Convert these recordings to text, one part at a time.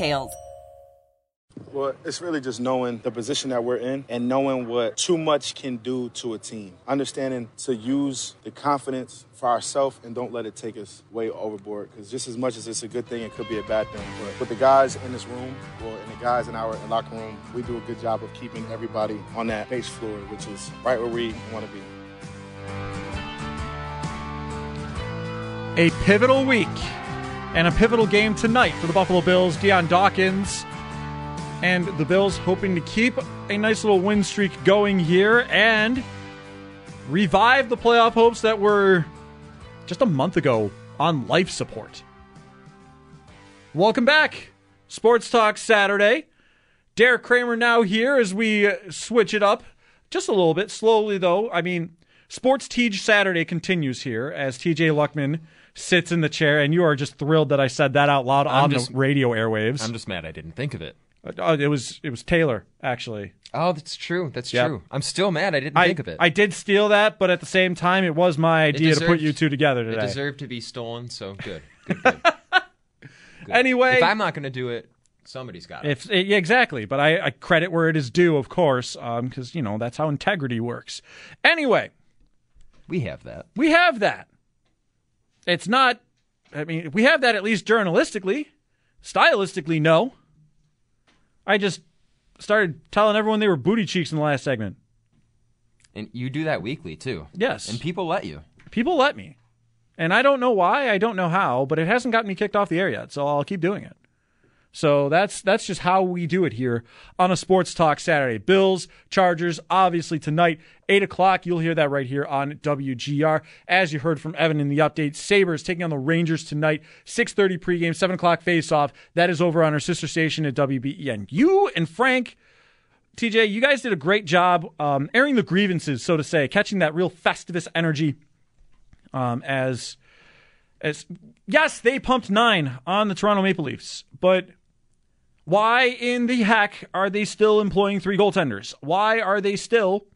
details. Well, it's really just knowing the position that we're in and knowing what too much can do to a team. Understanding to use the confidence for ourselves and don't let it take us way overboard. Because just as much as it's a good thing, it could be a bad thing. But with the guys in this room, well, and the guys in our locker room, we do a good job of keeping everybody on that base floor, which is right where we want to be. A pivotal week and a pivotal game tonight for the Buffalo Bills. Dion Dawkins and the Bills hoping to keep a nice little win streak going here and revive the playoff hopes that were just a month ago on life support. Welcome back. Sports Talk Saturday. Derek Kramer now here as we switch it up just a little bit, slowly though. I mean, Sports Teach Saturday continues here as TJ Luckman sits in the chair, and you are just thrilled that I said that out loud I'm on just, the radio airwaves. I'm just mad I didn't think of it. Uh, it was it was Taylor actually. Oh, that's true. That's yep. true. I'm still mad I didn't I, think of it. I did steal that, but at the same time, it was my idea deserved, to put you two together today. It deserved to be stolen, so good. Good. good. good. Anyway, if I'm not going to do it, somebody's got it. If yeah, exactly, but I, I, credit where it is due, of course, because um, you know that's how integrity works. Anyway, we have that. We have that. It's not I mean, we have that at least journalistically. Stylistically, no. I just started telling everyone they were booty cheeks in the last segment. And you do that weekly too. Yes. And people let you. People let me. And I don't know why, I don't know how, but it hasn't gotten me kicked off the air yet, so I'll keep doing it. So that's that's just how we do it here on a Sports Talk Saturday. Bills, Chargers, obviously tonight, eight o'clock. You'll hear that right here on WGR. As you heard from Evan in the update, Sabres taking on the Rangers tonight, six thirty pregame, seven o'clock face off. That is over on our sister station at WBEN. You and Frank. TJ, you guys did a great job um, airing the grievances, so to say, catching that real Festivus energy. Um, as, as yes, they pumped nine on the Toronto Maple Leafs, but why in the heck are they still employing three goaltenders? Why are they still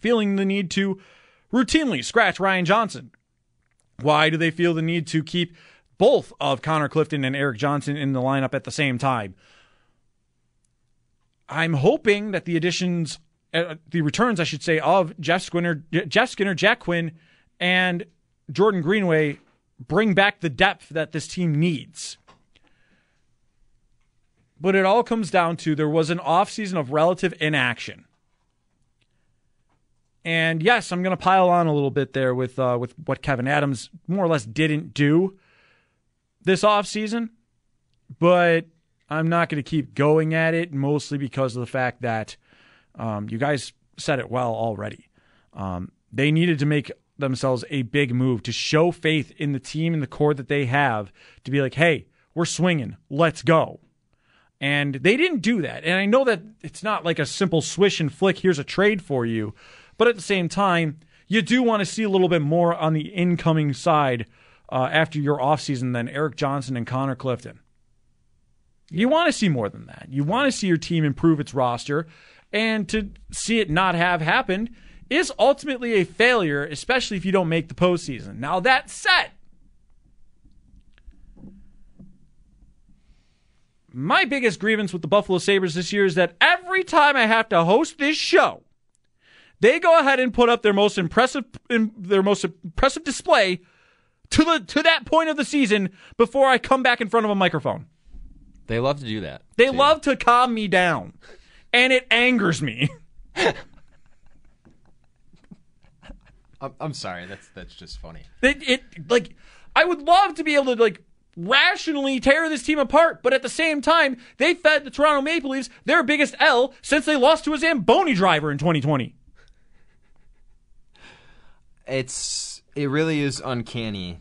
feeling the need to routinely scratch Ryan Johnson? Why do they feel the need to keep both of Connor Clifton and Erik Johnson in the lineup at the same time? I'm hoping that the additions, uh, the returns, I should say, of Jeff Skinner, Jeff Skinner, Jack Quinn, and Jordan Greenway bring back the depth that this team needs. But it all comes down to there was an offseason of relative inaction. And yes, I'm going to pile on a little bit there with uh, with what Kevyn Adams more or less didn't do this offseason, but I'm not going to keep going at it mostly because of the fact that um, you guys said it well already. Um, they needed to make themselves a big move to show faith in the team and the core that they have to be like, hey, we're swinging, let's go. And they didn't do that. And I know that it's not like a simple swish and flick, here's a trade for you. But at the same time, you do want to see a little bit more on the incoming side uh, after your offseason than Erik Johnson and Connor Clifton. You want to see more than that. You want to see your team improve its roster. And to see it not have happened is ultimately a failure, especially if you don't make the postseason. Now, that said, my biggest grievance with the Buffalo Sabres this year is that every time I have to host this show, they go ahead and put up their most impressive their most impressive display to the to that point of the season before I come back in front of a microphone. They love to do that. They too. love to calm me down, and it angers me. I'm, I'm sorry. That's that's just funny. It, it like I would love to be able to like rationally tear this team apart, but at the same time, they fed the Toronto Maple Leafs their biggest L since they lost to a Zamboni driver in 2020. It's it really is uncanny.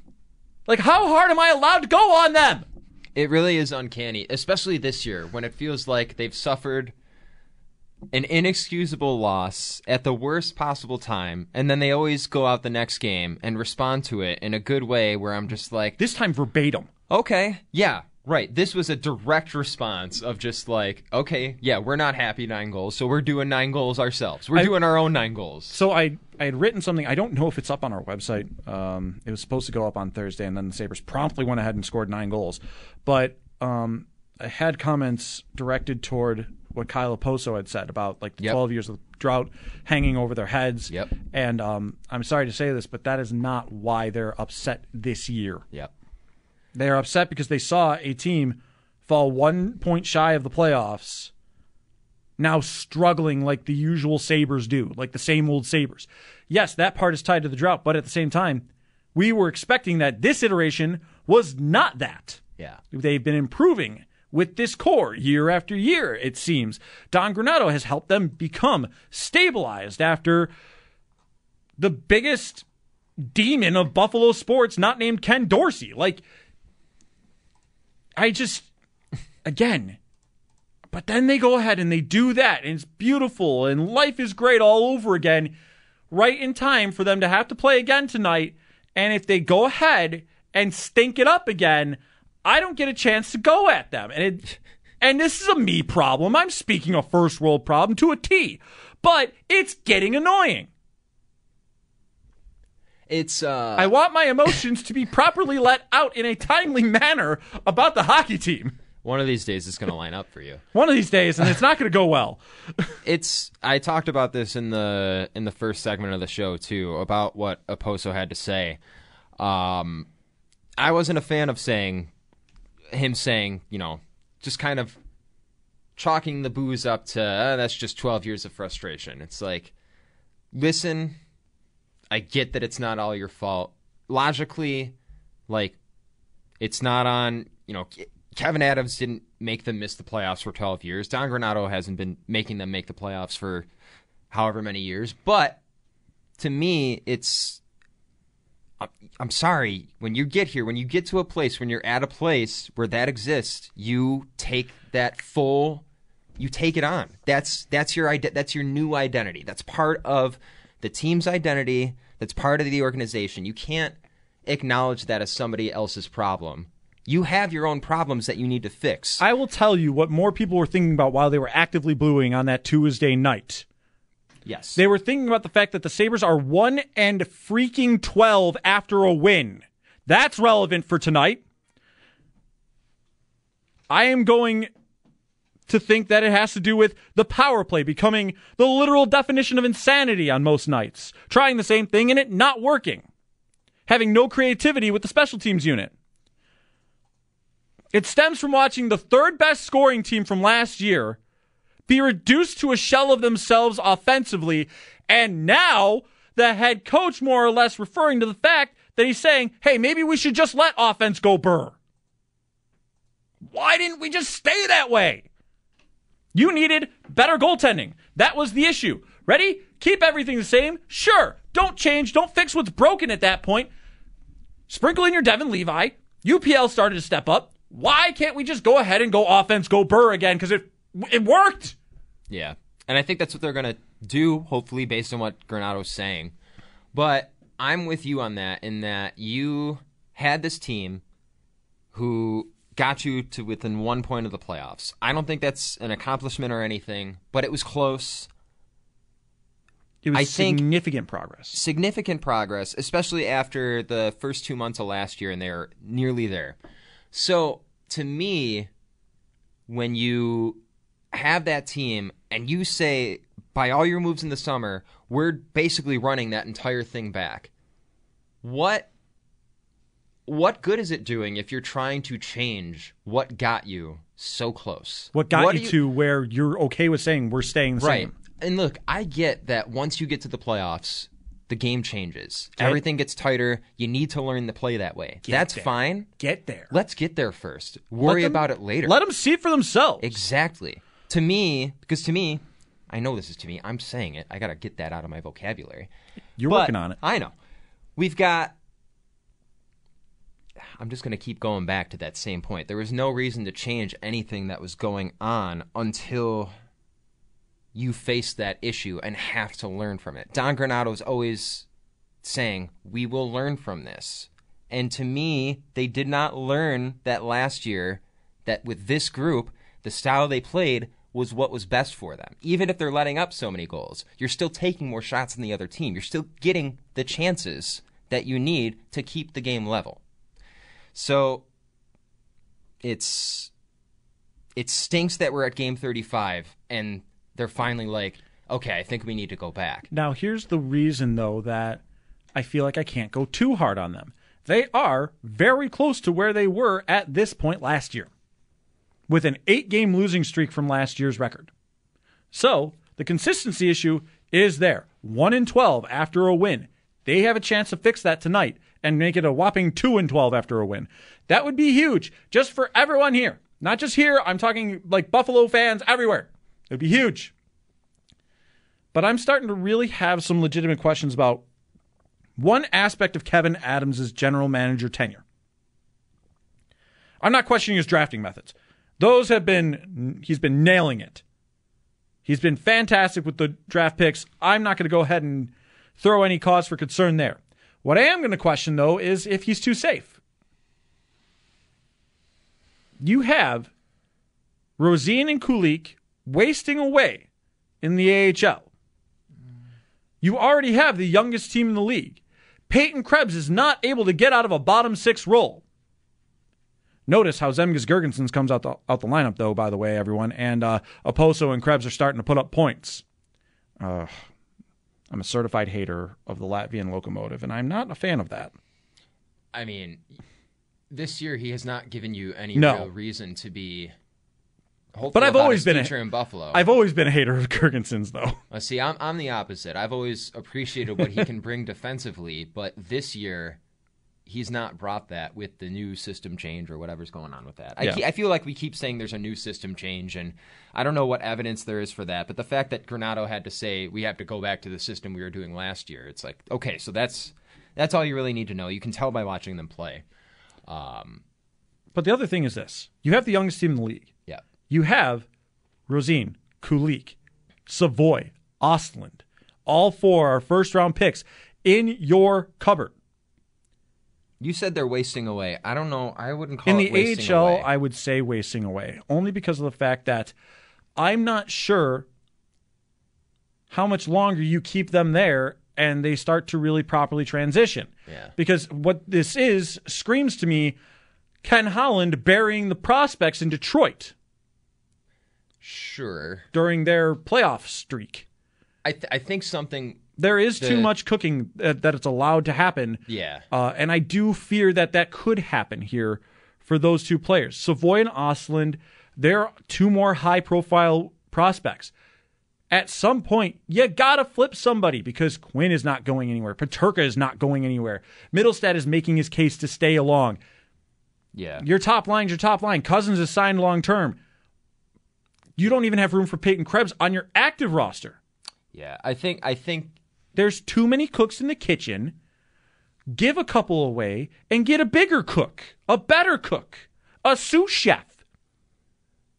Like, how hard am I allowed to go on them? It really is uncanny, especially this year when it feels like they've suffered an inexcusable loss at the worst possible time, and then they always go out the next game and respond to it in a good way where I'm just like, This time verbatim. Okay, yeah, right. This was a direct response of just like, okay, yeah, we're not happy nine goals, so we're doing nine goals ourselves. We're I- doing our own nine goals. So I I had written something. I don't know if it's up on our website. Um, it was supposed to go up on Thursday, and then the Sabres promptly went ahead and scored nine goals. But um, I had comments directed toward what Kyle Okposo had said about like the Yep. 12 years of drought hanging over their heads. Yep. And um, I'm sorry to say this, but that is not why they're upset this year. Yep. They are upset because they saw a team fall one point shy of the playoffs, now struggling like the usual Sabres do, like the same old Sabres. Yes, that part is tied to the drought, but at the same time, we were expecting that this iteration was not that. Yeah. They've been improving with this core year after year, it seems. Don Granato has helped them become stabilized after the biggest demon of Buffalo sports, not named Ken Dorsey. Like, I just, again, but then they go ahead and they do that, and it's beautiful, and life is great all over again, right in time for them to have to play again tonight. And if they go ahead and stink it up again, I don't get a chance to go at them. And it, and this is a me problem. I'm speaking a first world problem to a T, but it's getting annoying. It's uh I want my emotions to be properly let out in a timely manner about the hockey team. one of these days it's going to line up for you. One of these days, and it's not going to go well. it's I talked about this in the in the first segment of the show too about what Okposo had to say. Um, I wasn't a fan of saying him saying you know just kind of chalking the booze up to "Uh, that's just twelve years of frustration. It's like listen, I get that it's not all your fault. Logically, like it's not on you know Kevyn Adams didn't make them miss the playoffs for 12 years. Don Granato hasn't been making them make the playoffs for however many years. But to me, it's I'm- sorry when you get here, when you get to a place, when you're at a place where that exists, you take that full, you take it on. That's that's your that's your new identity. That's part of the team's identity. That's part of the organization. You can't acknowledge that as somebody else's problem. You have your own problems that you need to fix. I will tell you what more people were thinking about while they were actively bluing on that Tuesday night. yes. They were thinking about the fact that the Sabres are 1 and freaking 12 after a win. That's relevant for tonight. I am going to think that it has to do with the power play becoming the literal definition of insanity on most nights. Trying the same thing and it not working. Having no creativity with the special teams unit. It stems from watching the third best scoring team from last year be reduced to a shell of themselves offensively, and now the head coach more or less referring to the fact that he's saying, hey, maybe we should just let offense go burr. Why didn't we just stay that way? You needed better goaltending. That was the issue. Ready? Keep everything the same? Sure. Don't change. Don't fix what's broken at that point. Sprinkle in your Devon Levi. UPL started to step up. Why can't we just go ahead and go offense, go burr again? Because it it worked. Yeah. And I think that's what they're to do, hopefully, based on what Granato's saying. But I'm with you on that, in that you had this team who got you to within one point of the playoffs. I don't think that's an accomplishment or anything, but it was close. It was I significant progress. Significant progress, especially after the first two months of last year, and they're nearly there. So, to me, when you have that team and you say, by all your moves in the summer, we're basically running that entire thing back. What what good is it doing if you're trying to change what got you so close? What got do you, to where you're okay with saying we're staying the right? same? And look, I get that once you get to the playoffs, the game changes. Okay. Everything gets tighter. You need to learn to play that way. That's there. fine. Get there. Let's get there first. Worry them- about it later. Let them see it for themselves. Exactly. To me, because to me, I know this is to me. I'm saying it. I got to get that out of my vocabulary. You're But working on it. I know. We've got. I'm just going to keep going back to that same point. There was no reason to change anything that was going on until you face that issue and have to learn from it. Don Granato's always saying, We will learn from this. And to me, they did not learn that last year that with this group, the style they played was what was best for them. Even if they're letting up so many goals, you're still taking more shots than the other team. You're still getting the chances that you need to keep the game level. So it's it stinks that we're at game 35 and they're finally like, okay, I think we need to go back. Now, here's the reason, though, that I feel like I can't go too hard on them. They are very close to where they were at this point last year, with an eight game losing streak from last year's record. So, the consistency issue is there. 1 in 12 after a win. They have a chance to fix that tonight and make it a whopping 2 in 12 after a win. That would be huge just for everyone here. Not just here, I'm talking like Buffalo fans everywhere. It would be huge. But I'm starting to really have some legitimate questions about one aspect of Kevyn Adams' general manager tenure. I'm not questioning his drafting methods. Those have been, he's been nailing it. He's been fantastic with the draft picks. I'm not going to go ahead and throw any cause for concern there. What I am going to question, though, is if he's too safe. You have Rosine and Kulich wasting away in the AHL. You already have the youngest team in the league. Peyton Krebs is not able to get out of a bottom six role. Notice how Zemgus Girgensons comes out the, out the lineup, though, by the way, everyone. And uh, Okposo and Krebs are starting to put up points. I'm a certified hater of the Latvian locomotive, and I'm not a fan of that. I mean, this year he has not given you any No. real reason to be. But I've always been a- in Buffalo. I've always been a hater of Girgensons, though. Uh, see, I'm I'm the opposite. I've always appreciated what he can bring defensively, but this year he's not brought that with the new system change or whatever's going on with that. I, Yeah. I feel like we keep saying there's a new system change, and I don't know what evidence there is for that. But the fact that Granato had to say we have to go back to the system we were doing last year, it's like okay, so that's that's all you really need to know. You can tell by watching them play. Um, But the other thing is this you have the youngest team in the league. yeah, You have Rosine, Kulich, Savoie, Ostlund. All four are first round picks in your cupboard. You said they're wasting away. I don't know. I wouldn't call in it the wasting AHL, away. I would say wasting away, only because of the fact that I'm not sure how much longer you keep them there and they start to really properly transition. Yeah. Because what this is screams to me Ken Holland burying the prospects in Detroit sure. during their playoff streak. I th- I think something. There is too much cooking that, that it's allowed to happen. Yeah. Uh, and I do fear that that could happen here for those two players. Savoie and Ostlund, they're two more high profile prospects. At some point, you gotta flip somebody because Quinn is not going anywhere. Peterka is not going anywhere. Mittelstadt is making his case to stay along. Yeah. Your top line's your top line. Cozens is signed long term. You don't even have room for Peyton Krebs on your active roster. Yeah. I think I think There's too many cooks in the kitchen. Give a couple away and get a bigger cook, a better cook, a sous chef.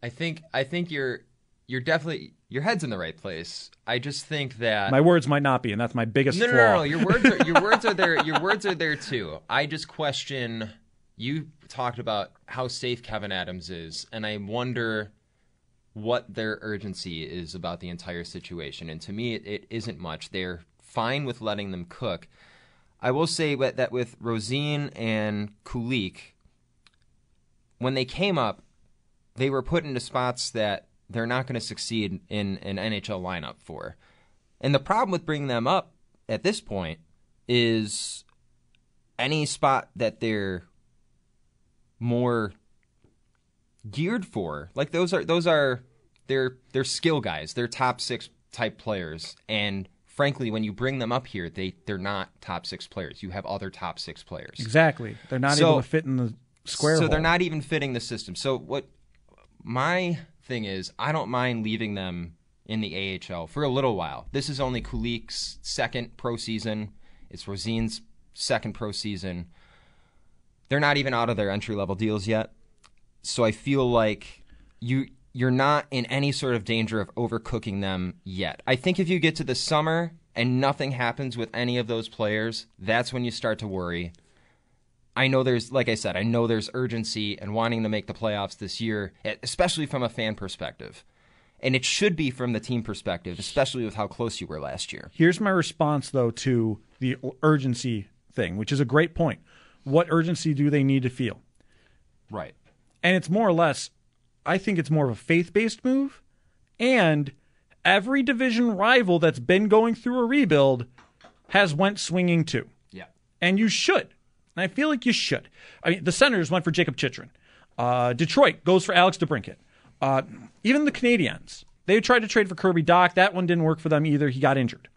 I think I think you're you're definitely your head's in the right place. I just think that My words might not be, and that's my biggest no, no, flaw. no, no. Your words are your words are there. Your words are there too. I just question. You talked about how safe Kevyn Adams is, and I wonder what their urgency is about the entire situation. And to me, it, it isn't much. They're fine with letting them cook. I will say that with Rosine and Kulich, when they came up, they were put into spots that they're not going to succeed in an NHL lineup for. And the problem with bringing them up at this point is any spot that they're more geared for. Like those are those are they're they're skill guys. They're top six type players, and frankly, when you bring them up here, they they're not top six players. You have other top six players. Exactly. They're not So- able to fit in the square. So hole. they're not even fitting the system. So what my thing is, I don't mind leaving them in the AHL for a little while. This is only Kulich's second pro season. It's Rosin's second pro season. They're not even out of their entry level deals yet. So I feel like you you're not in any sort of danger of overcooking them yet. I think if you get to the summer and nothing happens with any of those players, that's when you start to worry. I know there's, like I said, I know there's urgency and wanting to make the playoffs this year, especially from a fan perspective. And it should be from the team perspective, especially with how close you were last year. Here's my response, though, to the urgency thing, which is a great point. What urgency do they need to feel? Right. And it's more or less, I think it's more of a faith based move. And every division rival that's been going through a rebuild has went swinging too. Yeah. And you should. And I feel like you should. I mean, the Senators went for Jakob Chychrun. Uh, Detroit goes for Alex DeBrincat. Uh, even the Canadiens, they tried to trade for Kirby Dach. That one didn't work for them either. He got injured.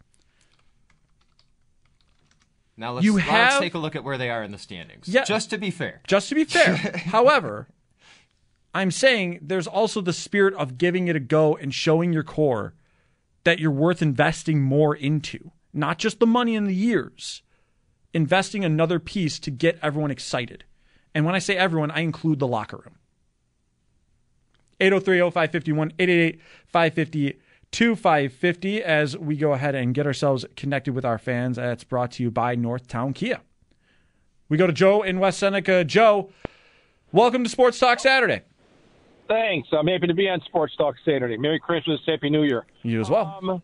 Now let's, You let's take a look at where they are in the standings. Yeah. Just to be fair. Just to be fair. However, I'm saying there's also the spirit of giving it a go and showing your core that you're worth investing more into, not just the money and the years, investing another piece to get everyone excited. And when I say everyone, I include the locker room. 803-0551, 888-550-2550 as we go ahead and get ourselves connected with our fans. That's brought to you by Northtown Kia. We go to Joe in West Seneca. Joe, welcome to Sports Talk Saturday. Thanks. I'm happy to be on Sports Talk Saturday. Merry Christmas, Happy New Year. You as well. Um,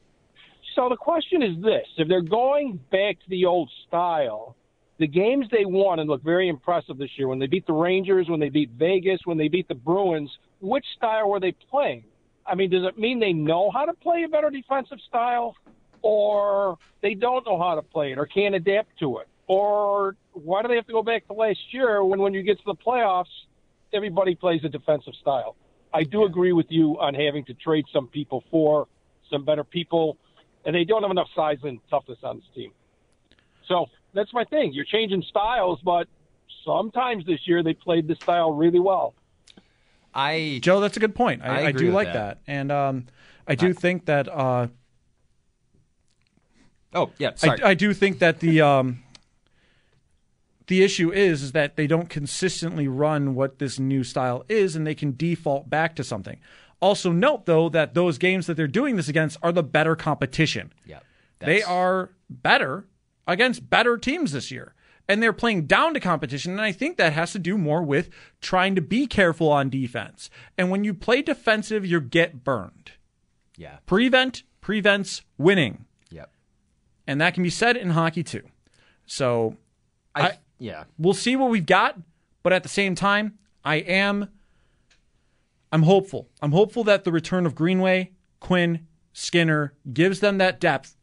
so the question is this: If they're going back to the old style, the games they won and look very impressive this year, when they beat the Rangers, when they beat Vegas, when they beat the Bruins, which style were they playing? I mean, does it mean they know how to play a better defensive style, or they don't know how to play it, or can't adapt to it, or why do they have to go back to last year when, when you get to the playoffs, everybody plays a defensive style? I do agree with you on having to trade some people for some better people, and they don't have enough size and toughness on this team. So that's my thing. You're changing styles, but sometimes this year they played the style really well. I Joe, that's a good point. I, I I, do with like that. that. And um, I do think that uh, Oh, yeah, sorry. I, I do think that the um, the issue is is that they don't consistently run what this new style is, and they can default back to something. Also, note though that those games that they're doing this against are the better competition. yeah. They are better against better teams this year. And they're playing down to competition. And I think that has to do more with trying to be careful on defense. And when you play defensive, you get burned. Yeah. Prevent prevents winning. Yep. And that can be said in hockey too. So I, I- yeah. we'll see what we've got. But at the same time, I am I'm hopeful. I'm hopeful that the return of Greenway, Quinn, Skinner gives them that depth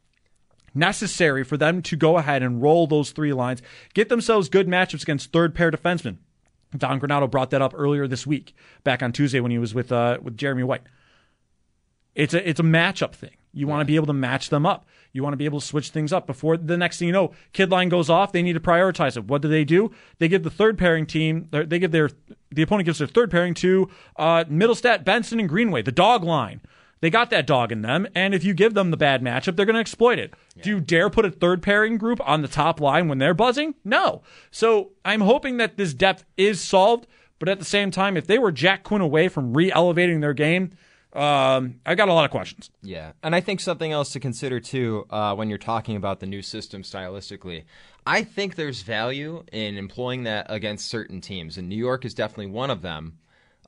necessary for them to go ahead and roll those three lines, get themselves good matchups against third pair defensemen. Don Granato brought that up earlier this week, back on Tuesday when he was with uh, with Jeremy White. It's a it's a matchup thing. You want to be able to match them up. You want to be able to switch things up before the next thing you know, kid line goes off. They need to prioritize it. What do they do? They give the third pairing team. They give their the opponent gives their third pairing to uh, Mittelstadt, Benson, and Greenway, the dog line. They got that dog in them, and if you give them the bad matchup, they're going to exploit it. Do you dare put a third pairing group on the top line when they're buzzing? No. So I'm hoping that this depth is solved, but at the same time, if they were Jack Quinn away from re-elevating their game, um, I got a lot of questions. Yeah, and I think something else to consider too uh, when you're talking about the new system stylistically. I think there's value in employing that against certain teams, and New York is definitely one of them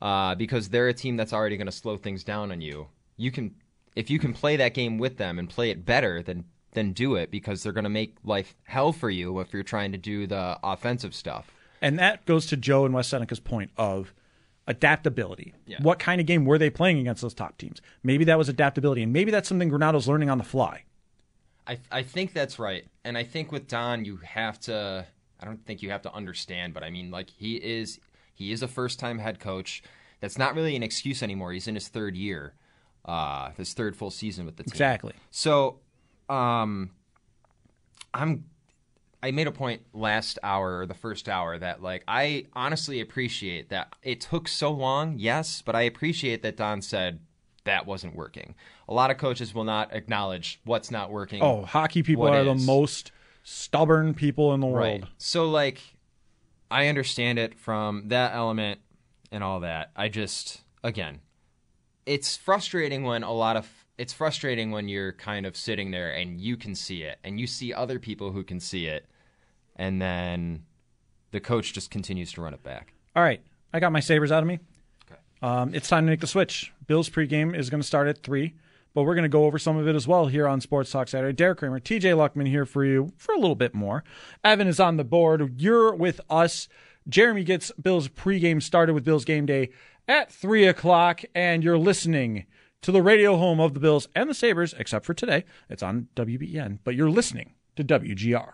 uh, because they're a team that's already going to slow things down on you. You can, if you can play that game with them and play it better, then then do it because they're going to make life hell for you if you're trying to do the offensive stuff. And that goes to Joe and West Seneca's point of adaptability. Yeah. What kind of game were they playing against those top teams? Maybe that was adaptability, and maybe that's something Granato's learning on the fly. I I think that's right, and I think with Don, you have to. I don't think you have to understand, but I mean, like he is. He is a first time head coach. That's not really an excuse anymore. He's in his third year, uh, his third full season with the team. Exactly. So, um, I'm. I made a point last hour or the first hour that like I honestly appreciate that it took so long, yes, but I appreciate that Don said that wasn't working. A lot of coaches will not acknowledge what's not working. Oh, hockey people are the most stubborn people in the world. Right. So like I understand it from that element and all that. I just again, it's frustrating when a lot of it's frustrating when you're kind of sitting there and you can see it and you see other people who can see it and then the coach just continues to run it back. All right, I got my Sabres out of me. Um, it's time to make the switch. Bills pregame is going to start at three, but we're going to go over some of it as well here on Sports Talk Saturday. Derek Kramer, TJ Luckman here for you for a little bit more. Evan is on the board. You're with us. Jeremy gets Bills pregame started with Bills game day at three o'clock, and you're listening to the radio home of the Bills and the Sabres, except for today. It's on WBN, but you're listening to WGR.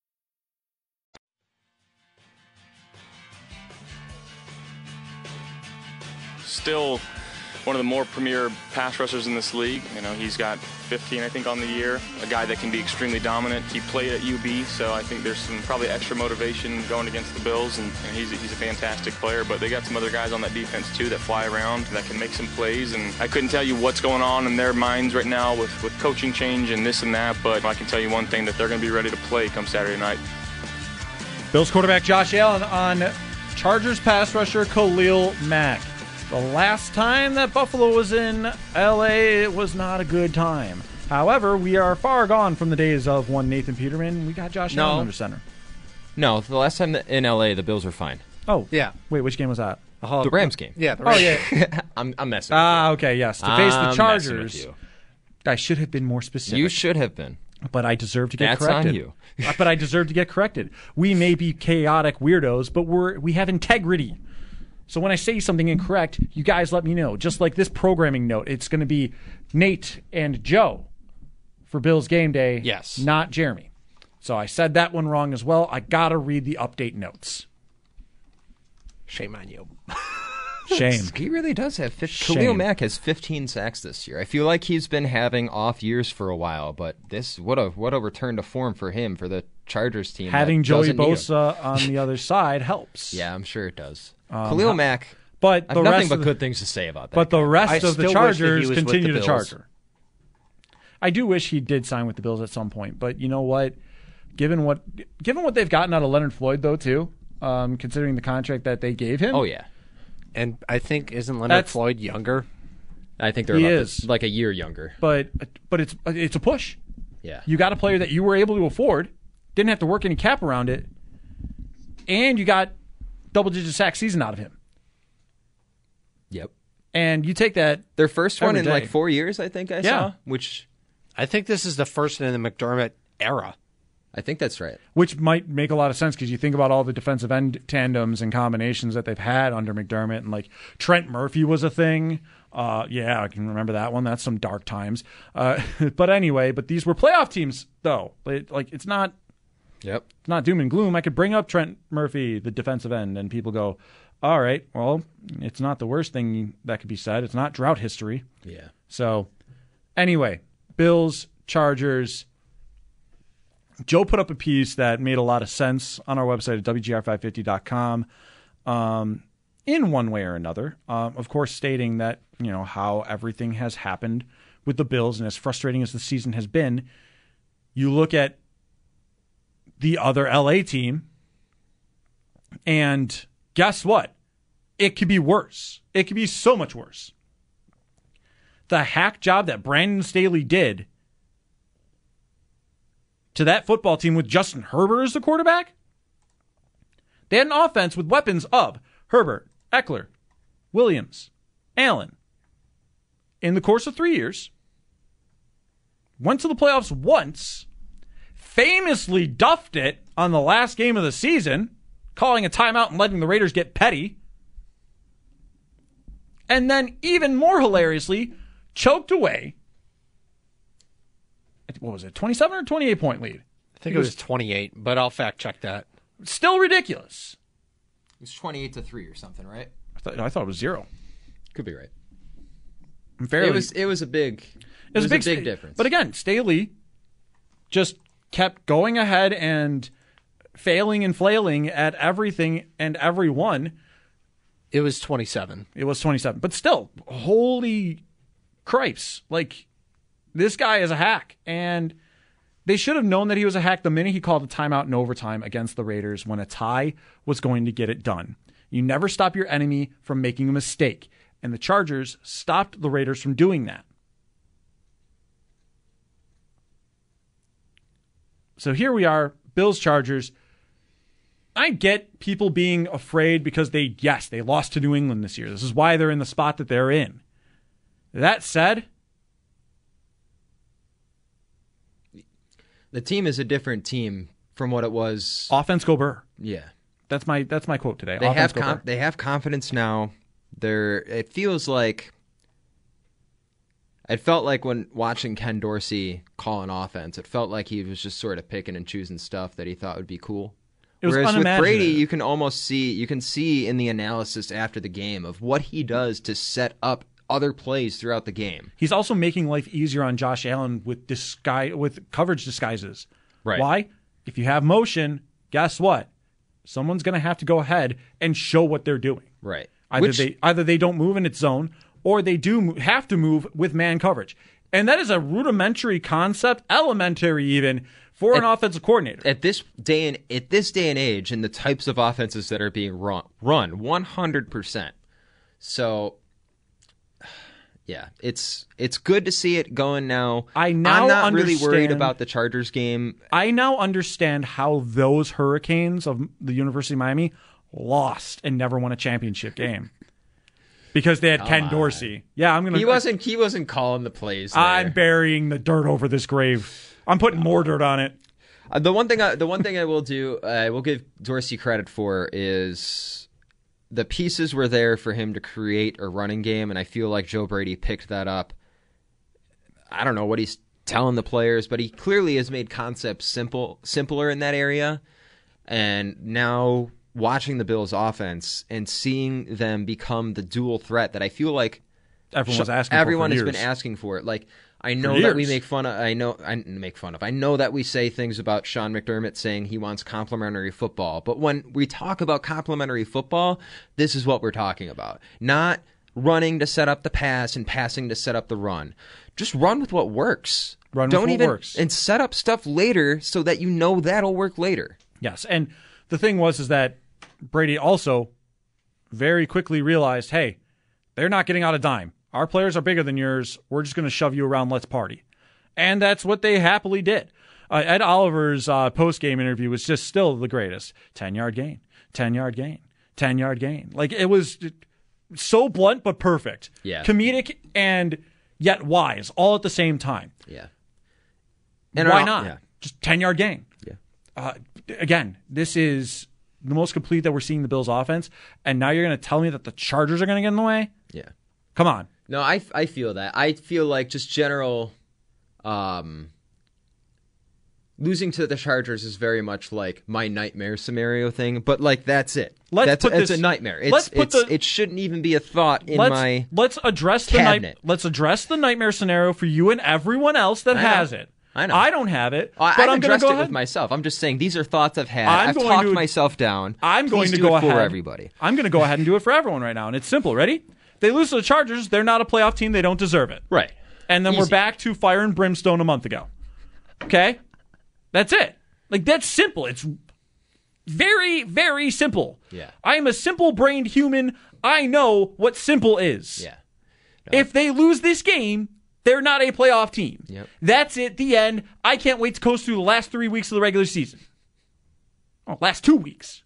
Still one of the more premier pass rushers in this league. You know, he's got 15, I think, on the year. A guy that can be extremely dominant. He played at UB, so I think there's some probably extra motivation going against the Bills, and, and he's, he's a fantastic player. But they got some other guys on that defense too that fly around that can make some plays. And I couldn't tell you what's going on in their minds right now with, with coaching change and this and that, but I can tell you one thing that they're going to be ready to play come Saturday night. Bills quarterback Josh Allen on Chargers pass rusher Khalil Mack. The last time that Buffalo was in LA, it was not a good time. However, we are far gone from the days of one Nathan Peterman. We got Josh No. Allen under center. No, the last time in LA, the Bills were fine. Oh, Yeah. Wait, which game was that? Oh, The Rams game. Yeah. The Oh, yeah. I'm, I'm messing. with Ah, okay, yes. To face I'm the Chargers. with you. I should have been more specific. You should have been. but I deserve to get That's on corrected. you. Uh, but I deserve to get corrected. We may be chaotic weirdos, but we're we have integrity. So when I say something incorrect, you guys let me know. Just like this programming note, it's going to be Nate and Joe for Bill's game day. Yes. not Jeremy. So I said that one wrong as well. I gotta read the update notes. Shame on you. Shame. He really does have. 15, Khalil Mack has 15 sacks this year. I feel like he's been having off years for a while, but this what a what a return to form for him for the Chargers team. Having Joey doesn't need him. Bosa on the other side helps. Yeah, I'm sure it does. Khalil Mack. But the nothing rest but of the- good things to say about that. But the rest I of the still wish that he Chargers continue the to Bills. charger. I do wish he did sign with the Bills at some point, but you know what? Given what given what they've gotten out of Leonard Floyd, though, too, um, considering the contract that they gave him, oh yeah, And I think isn't Leonard That's- Floyd younger? I think they're He about is. the- like a year younger. but but it's it's a push. Yeah, You got a player that you were able to afford, didn't have to work any cap around it, and you got double digit sack season out of him. yep. And you take that Their first one in day. like four years, I think I Yeah. saw. Which I think this is the first in the McDermott era. I think that's right. which might make a lot of sense because you think about all the defensive end tandems and combinations that they've had under McDermott, and like Trent Murphy was a thing. Uh, yeah, I can remember that one. That's some dark times. Uh, but anyway, but these were playoff teams, though. It- like it's not Yep. it's not doom and gloom. I could bring up Trent Murphy, the defensive end, and people go, "All right, well, it's not the worst thing that could be said. It's not drought history." Yeah. So, anyway, Bills, Chargers. Joe put up a piece that made a lot of sense on our website at WGR550.com um, in one way or another. Um, of course, stating that, you know, how everything has happened with the Bills and as frustrating as the season has been, you look at the other LA team, and guess what? It could be worse. It could be so much worse the hack job that Brandon Staley did to that football team with Justin Herbert as the quarterback? They had an offense with weapons of Herbert, Ekeler, Williams, Allen. In the course of three years, went to the playoffs once, famously duffed it on the last game of the season, calling a timeout and letting the Raiders get petty. And then, even more hilariously, choked away. What was it, 27 or 28 point lead? I think it was 28, but I'll fact check that. Still ridiculous. It was 28 to 3 or something, right? I thought, I thought it was zero. Could be right. Fairly, It was it was a big it was, a big, big sta- difference. But again, Staley just kept going ahead and failing and flailing at everything and everyone. It was 27. It was 27. But still, holy cripes. Like, this guy is a hack. And they should have known that he was a hack the minute he called a timeout in overtime against the Raiders when a tie was going to get it done. You never stop your enemy from making a mistake. And the Chargers stopped the Raiders from doing that. So here we are, Bills Chargers. I get people being afraid because they, yes, they lost to New England this year. This is why they're in the spot that they're in. That said, the team is a different team from what it was. offense go burr. Yeah. That's my that's my quote today. They offense have com- they have confidence now. They're it feels like it felt like when watching Ken Dorsey call an offense, it felt like he was just sort of picking and choosing stuff that he thought would be cool. It was Whereas with Brady, you can almost see you can see in the analysis after the game of what he does to set up other plays throughout the game. He's also making life easier on Josh Allen with disguise with coverage disguises. Right. Why? If you have motion, guess what? Someone's going to have to go ahead and show what they're doing. Right. Either Which- they either they don't move in its zone or they do have to move with man coverage. And that is a rudimentary concept, elementary even for an At- offensive coordinator. at this day and at this day and age and the types of offenses that are being run run 100%. So yeah, it's it's good to see it going now. I now I'm not really worried about the Chargers game. I now understand how those Hurricanes of the University of Miami lost and never won a championship game. Because they had Ken Dorsey. Yeah, I'm gonna. He wasn't he wasn't calling the plays. There. I'm burying the dirt over this grave. I'm putting more dirt on it. Uh, the one thing I, the one thing I will do, I will give Dorsey credit for is the pieces were there for him to create a running game, and I feel like Joe Brady picked that up. I don't know what he's telling the players, but he clearly has made concepts simple, simpler in that area. And now watching the Bills' offense and seeing them become the dual threat that I feel like Everyone was asking. everyone for, has for been asking for it. Like I know that we make fun of. I know I make fun of. I know that we say things about Sean McDermott saying he wants complementary football. But when we talk about complementary football, this is what we're talking about. Not running to set up the pass and passing to set up the run. Just run with what works. Run with Don't what even works. and set up stuff later so that you know that'll work later. Yes, and the thing was is that Brady also very quickly realized, hey, they're not getting out a dime. Our players are bigger than yours. We're just going to shove you around. Let's party, and that's what they happily did. Uh, Ed Oliver's uh, post game interview was just still the greatest. Ten yard gain, ten yard gain, ten yard gain. Like it was so blunt but perfect. Yeah. comedic and yet wise, all at the same time. Yeah. And Why I'll- not? yeah. Just 10 yard gain. Yeah. Uh, again, this is the most complete that we're seeing the Bills offense. And now you're going to tell me that the Chargers are going to get in the way? Yeah. Come on. No, I, I feel that. I feel like just general um, losing to the Chargers is very much like my nightmare scenario thing, but like that's it. Let's that's put it's this- a nightmare. It's, let's put the- it shouldn't even be a thought in let's, my let's address the night, cabinet. let's address the nightmare scenario for you and everyone else that I know. has it. I know. I don't have it, I, but I've I'm going to go it ahead. with myself. I'm just saying these are thoughts I've had. I'm I've talked to- myself down. I'm going to do go it for ahead. everybody. I'm going to go ahead and do it for everyone right now, and it's simple. Ready? They lose to the Chargers. They're not a playoff team. They don't deserve it. Right. And then we're back to fire and brimstone a month ago. Okay, that's it. Like that's simple. It's very, very simple. Yeah. I am a simple-brained human. I know what simple is. Yeah. If they lose this game, they're not a playoff team. Yep. That's it. The end. I can't wait to coast through the last three weeks of the regular season. Oh, last two weeks.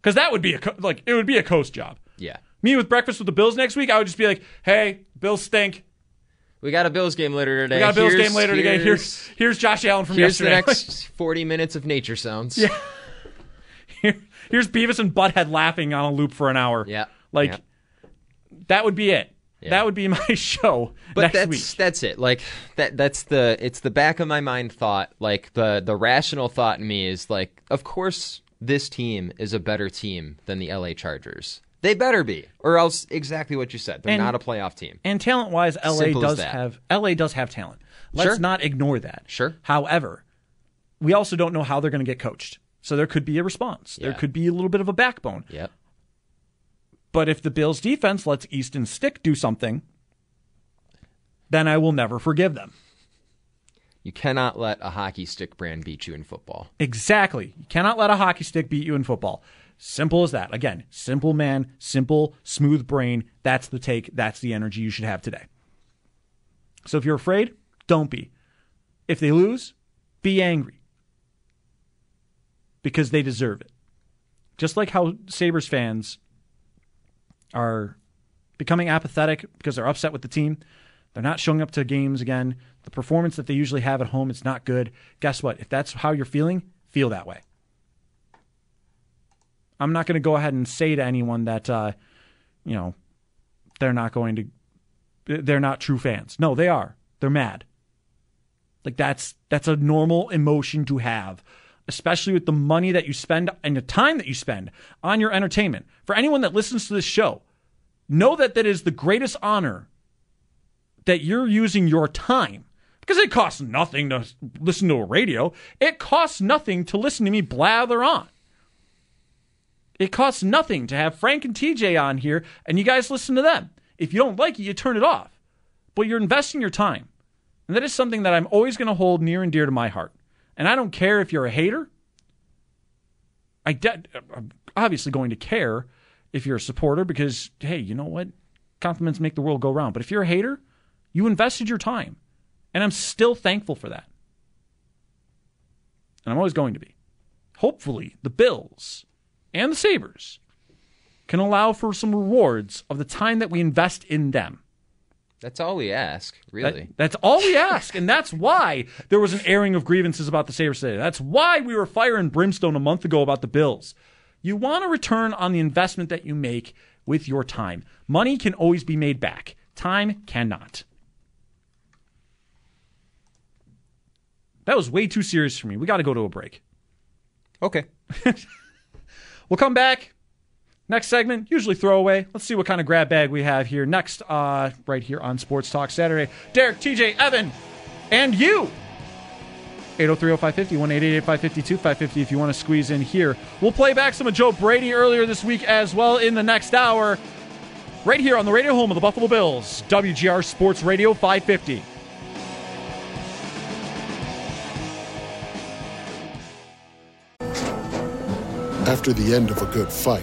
Because that would be a co- like it would be a coast job. Yeah. Me with breakfast with the Bills next week, I would just be like, "Hey, Bills stink. We got a Bills game later today. We got a Bills Here's- game later today. Here's here's Josh Allen from here's the yesterday. next 40 minutes of nature sounds. Yeah. Here- here's Beavis and Butthead laughing on a loop for an hour. Yeah. like Yeah. that would be it. Yeah. That would be my show But next that's week. that's it. Like that that's the it's the back of my mind thought. Like the the rational thought in me is like, of course this team is a better team than the LA Chargers. They better be, or else exactly what you said. They're And- not a playoff team. And talent wise, LA Simple does have LA does have talent. Let's Sure. not ignore that. Sure. However, we also don't know how they're going to get coached. So there could be a response. There could be a little bit of a backbone. Yep. But if the Bills defense lets Easton Stick do something, then I will never forgive them. You cannot let a hockey stick brand beat you in football. Exactly. You cannot let a hockey stick beat you in football. Simple as that. Again, simple man, simple, smooth brain. That's the take. That's the energy you should have today. So if you're afraid, don't be. If they lose, be angry because they deserve it. Just like how Sabres fans are becoming apathetic because they're upset with the team. They're not showing up to games again. The performance that they usually have at home, it's not good. Guess what? If that's how you're feeling, feel that way. I'm not going to go ahead and say to anyone that, uh, you know, they're not going to, they're not true fans. No, they are. They're mad. Like that's that's a normal emotion to have, especially with the money that you spend and the time that you spend on your entertainment. For anyone that listens to this show, know that that is the greatest honor that you're using your time because it costs nothing to listen to a radio. It costs nothing to listen to me blather on. It costs nothing to have Frank and TJ on here and you guys listen to them. If you don't like it, you turn it off. But you're investing your time. And that is something that I'm always going to hold near and dear to my heart. And I don't care if you're a hater. I de- I'm obviously going to care if you're a supporter because, hey, you know what? Compliments make the world go round. But if you're a hater, you invested your time. And I'm still thankful for that. And I'm always going to be. Hopefully, the Bills and the Sabres can allow for some rewards of the time that we invest in them. That's all we ask, That- really. that's all we ask, and that's why there was an airing of grievances about the Sabres today. That's why we were firing brimstone a month ago about the Bills. You want a return on the investment that you make with your time. Money can always be made back. Time cannot. That was way too serious for me. We got to go to a break. Okay. We'll come back. Next segment, usually throwaway. Let's see what kind of grab bag we have here next, uh, right here on Sports Talk Saturday. Derek, TJ, Evan, and you. 803-0550, 1-888-552-550 if you want to squeeze in here. We'll play back some of Joe Brady earlier this week as well in the next hour. Right here on the radio home of the Buffalo Bills, WGR Sports Radio 550. After the end of a good fight,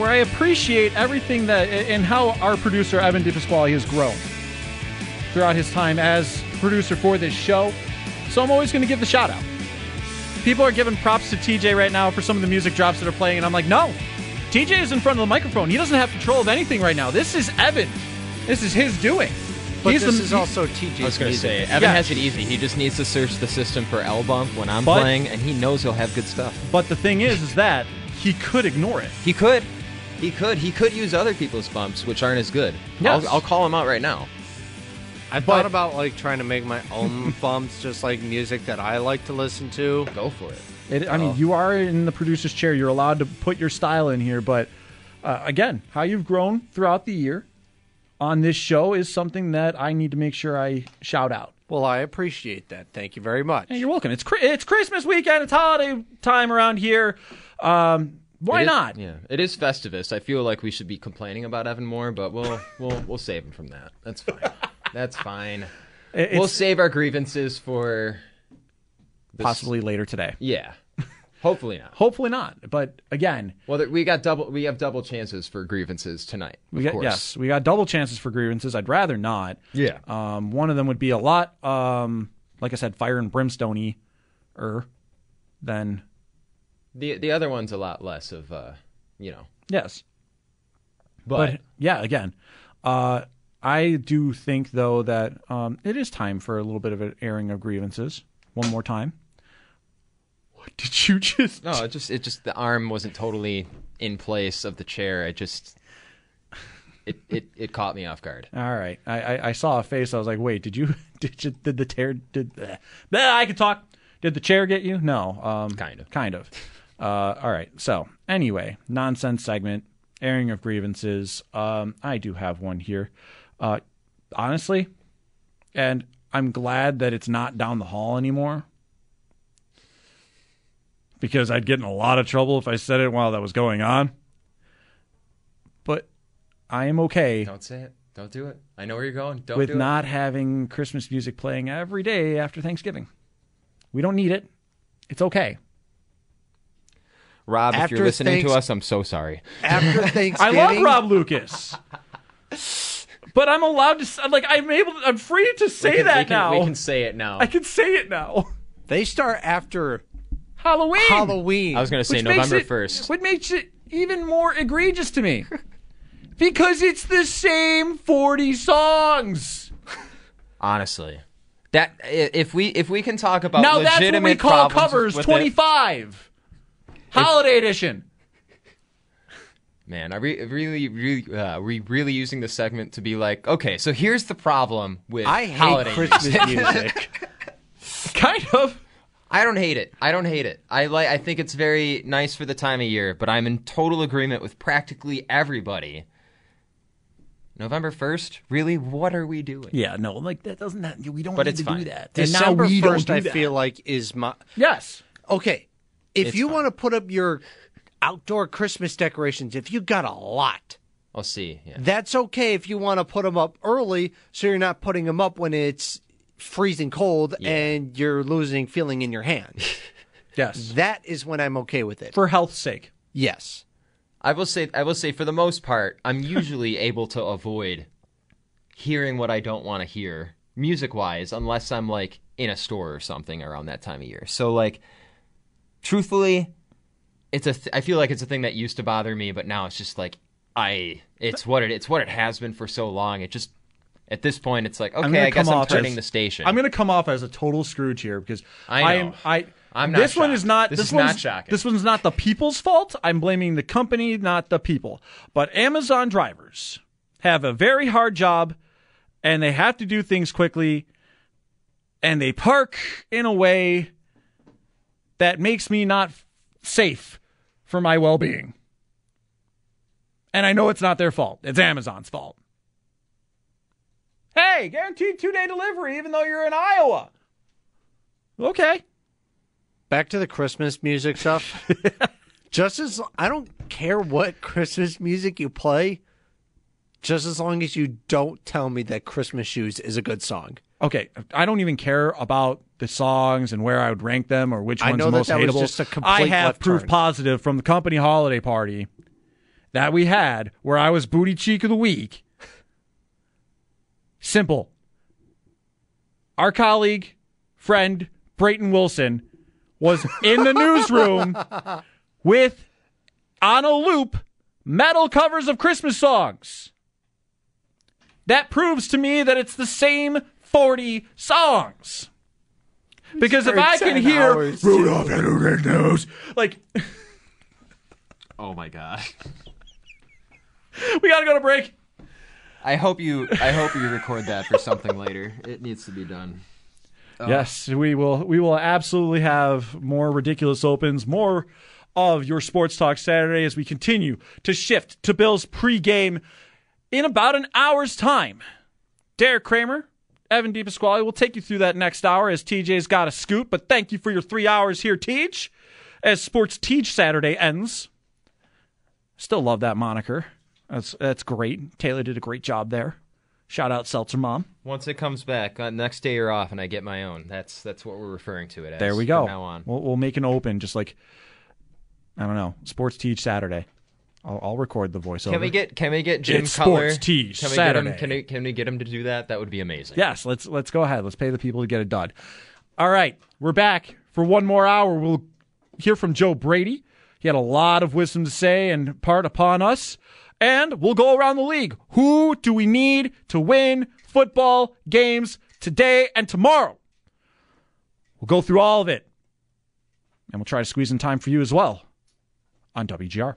where I appreciate everything that and how our producer Evan DePasquale has grown throughout his time as producer for this show. So I'm always going to give the shout out. People are giving props to TJ right now for some of the music drops that are playing, and I'm like, no, TJ is in front of the microphone. He doesn't have control of anything right now. This is Evan. This is his doing. But He's this the- is also TJ's I was going to music. say, Evan Yeah. has it easy. He just needs to search the system for L bump when I'm But- playing, and he knows he'll have good stuff. But the thing is, is that he could ignore it. He could. He could. He could use other people's bumps, which aren't as good. Yes. I'll, I'll call him out right now. I thought about like trying to make my own bumps, just like music that I like to listen to. Go for it. It, I mean, you are in the producer's chair. You're allowed to put your style in here, but uh, again, how you've grown throughout the year on this show is something that I need to make sure I shout out. Well, I appreciate that. Thank you very much. Hey, you're welcome. It's Chri- it's Christmas weekend. It's holiday time around here. Um, why It is- not? yeah, it is Festivus. I feel like we should be complaining about Evan more, but we'll we'll we'll save him from that. That's fine. That's fine. It- we'll save our grievances for this- Possibly later today. Yeah. Hopefully not. Hopefully not. But again, Well, we got double. We have double chances for grievances tonight. we of got course. yes, we got double chances for grievances. I'd rather not. Yeah. Um, one of them would be a lot, um, like I said, fire and brimstone er than The the other one's a lot less of uh, you know. yes. But, yeah, again, uh, I do think though that um, it is time for a little bit of an airing of grievances. One more time. What did you just? no, it just it just the arm wasn't totally in place of the chair. I just it it, it caught me off guard. All right, I, I I saw a face. I was like, wait, did you did you, did the chair did bleh. Bleh, I could talk? Did the chair get you? No, um, Kind of. kind of. Uh, all right. So anyway, nonsense segment, airing of grievances. Um, I do have one here. Uh, honestly, and I'm glad that it's not down the hall anymore. Because I'd get in a lot of trouble if I said it while that was going on. But I am okay Don't say it. Don't do it. I know where you're going. Don't with do not having Christmas music playing every day after Thanksgiving. We don't need it. It's okay. It. Rob, if you're listening thanks- to us, I'm so sorry. After Thanksgiving. I Thanksgiving, love Rob Lucas. but I'm allowed to s- like I'm able I'm free to say can, that we can, now. We can say it now. I can say it now. They start after Halloween. Halloween. I was going to say Which makes November it- first. What makes it even more egregious to me? because it's the same 40 songs. Honestly, that i- if we if we can talk about now that's what legitimate we call problems covers with it- 25. Holiday edition. Man, are we really, really, uh, are we really using this segment to be like, okay, so here's the problem with I hate holiday Christmas music. music. Kind of. I don't hate it. I don't hate it. I like. I think it's very nice for the time of year, but I'm in total agreement with practically everybody. November first, really? What are we doing? Yeah, no, like that doesn't. That, we don't But need it's to fine. do that. December and now we don't first, do I that. feel like is my yes. Okay, if It's you want to put up your outdoor Christmas decorations, if you got a lot, I'll see. Yeah. that's okay. If you want to put them up early, so you're not putting them up when it's freezing cold and you're losing feeling in your hand. Yes. that is when I'm okay with it. For health's sake. Yes. I will say. I will say for the most part, I'm usually able to avoid hearing what I don't want to hear music wise, unless I'm like in a store or something around that time of year. So like, truthfully, it's a. Th- I feel like it's a thing that used to bother me, but now it's just like I. It's what it. It's what it has been for so long. It just. At this point, it's like I'm okay, gonna I guess come I'm off turning as- the station. I'm going to come off as a total Scrooge here because I, I am I. I'm not this one is not. This This, is not shocking. This one's not the people's fault. I'm blaming the company, not the people. But Amazon drivers have a very hard job, and they have to do things quickly, and they park in a way that makes me not safe for my well-being. And I know it's not their fault. It's Amazon's fault. Hey, guaranteed two day delivery, even though you're in Iowa. Okay. Back to the Christmas music stuff. just as I don't care what Christmas music you play, just as long as you don't tell me that Christmas Shoes is a good song. Okay, I don't even care about the songs and where I would rank them or which I one's know the that most that was hateable. just a complete I have left proof turn. positive from the company holiday party that we had where I was booty cheek of the week. Simple. Our colleague, friend Brayton Wilson was in the newsroom with on a loop metal covers of Christmas songs. That proves to me that it's the same 40 songs. Because if I can hear hours. Rudolph had a red nose, like oh my god. we gotta go to break. I hope you. I hope you record that for something later. It needs to be done. Oh. Yes, we will. We will absolutely have more ridiculous opens, more of your sports talk Saturday as we continue to shift to Bills pregame in about an hour's time. Derek Kramer, Evan DePasquale will take you through that next hour as TJ's got a scoop. But thank you for your three hours here, Teach. As Sports Teach Saturday ends. Still love that moniker. That's that's great. Taylor did a great job there. Shout out Seltzer Mom. Once it comes back, uh, next day you're off, and I get my own. That's that's what we're referring to it as. There we go. Now on. We'll, we'll make an open, just like I don't know, Sports Teach Saturday. I'll, I'll record the voiceover. Can we get Can we get Jim It's Cutler? Sports can we Saturday. Get him, can, we, can we get him to do that? That would be amazing. Yes, let's let's go ahead. Let's pay the people to get it done. All right, we're back for one more hour. We'll hear from Joe Brady. He had a lot of wisdom to say and part upon us. And we'll go around the league. Who do we need to win football games today and tomorrow? We'll go through all of it. And we'll try to squeeze in time for you as well on WGR.